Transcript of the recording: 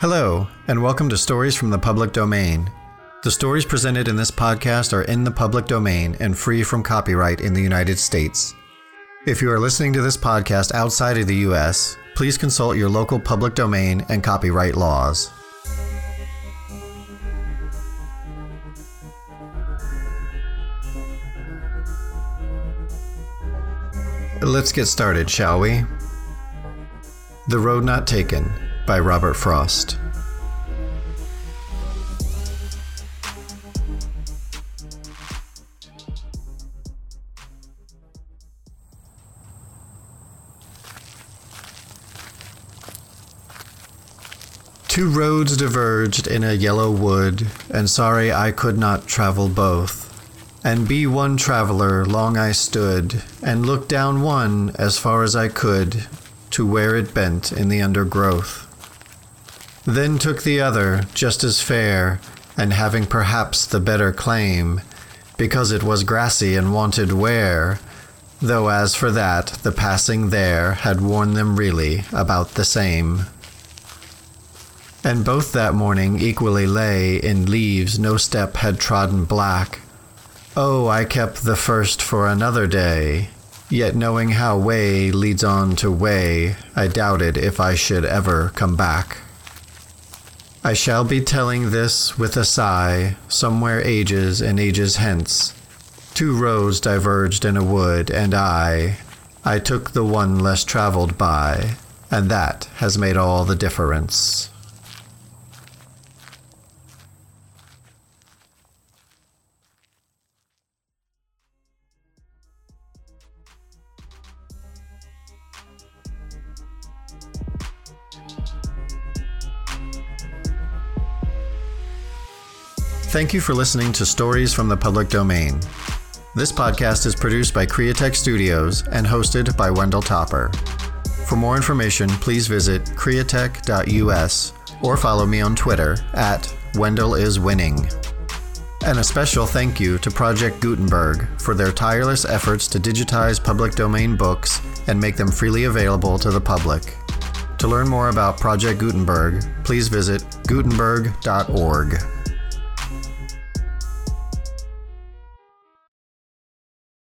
Hello, and welcome to Stories from the Public Domain. The stories presented in this podcast are in the public domain and free from copyright in the United States. If you are listening to this podcast outside of the U.S., please consult your local public domain and copyright laws. Let's get started, shall we? The Road Not Taken by Robert Frost. Two roads diverged in a yellow wood, and sorry I could not travel both. And be one traveler, long I stood, and looked down one as far as I could, to where it bent in the undergrowth. Then took the other, just as fair, and having perhaps the better claim, because it was grassy and wanted wear, though as for that, the passing there had worn them really about the same. And both that morning equally lay in leaves no step had trodden black. Oh, I kept the first for another day, yet knowing how way leads on to way, I doubted if I should ever come back. I shall be telling this with a sigh, somewhere ages and ages hence. Two roads diverged in a wood, and I, I took the one less traveled by, and that has made all the difference. Thank you for listening to Stories from the Public Domain. This podcast is produced by Createch Studios and hosted by Wendell Topper. For more information, please visit createch.us or follow me on Twitter at Wendell is winning. And a special thank you to Project Gutenberg for their tireless efforts to digitize public domain books and make them freely available to the public. To learn more about Project Gutenberg, please visit gutenberg.org.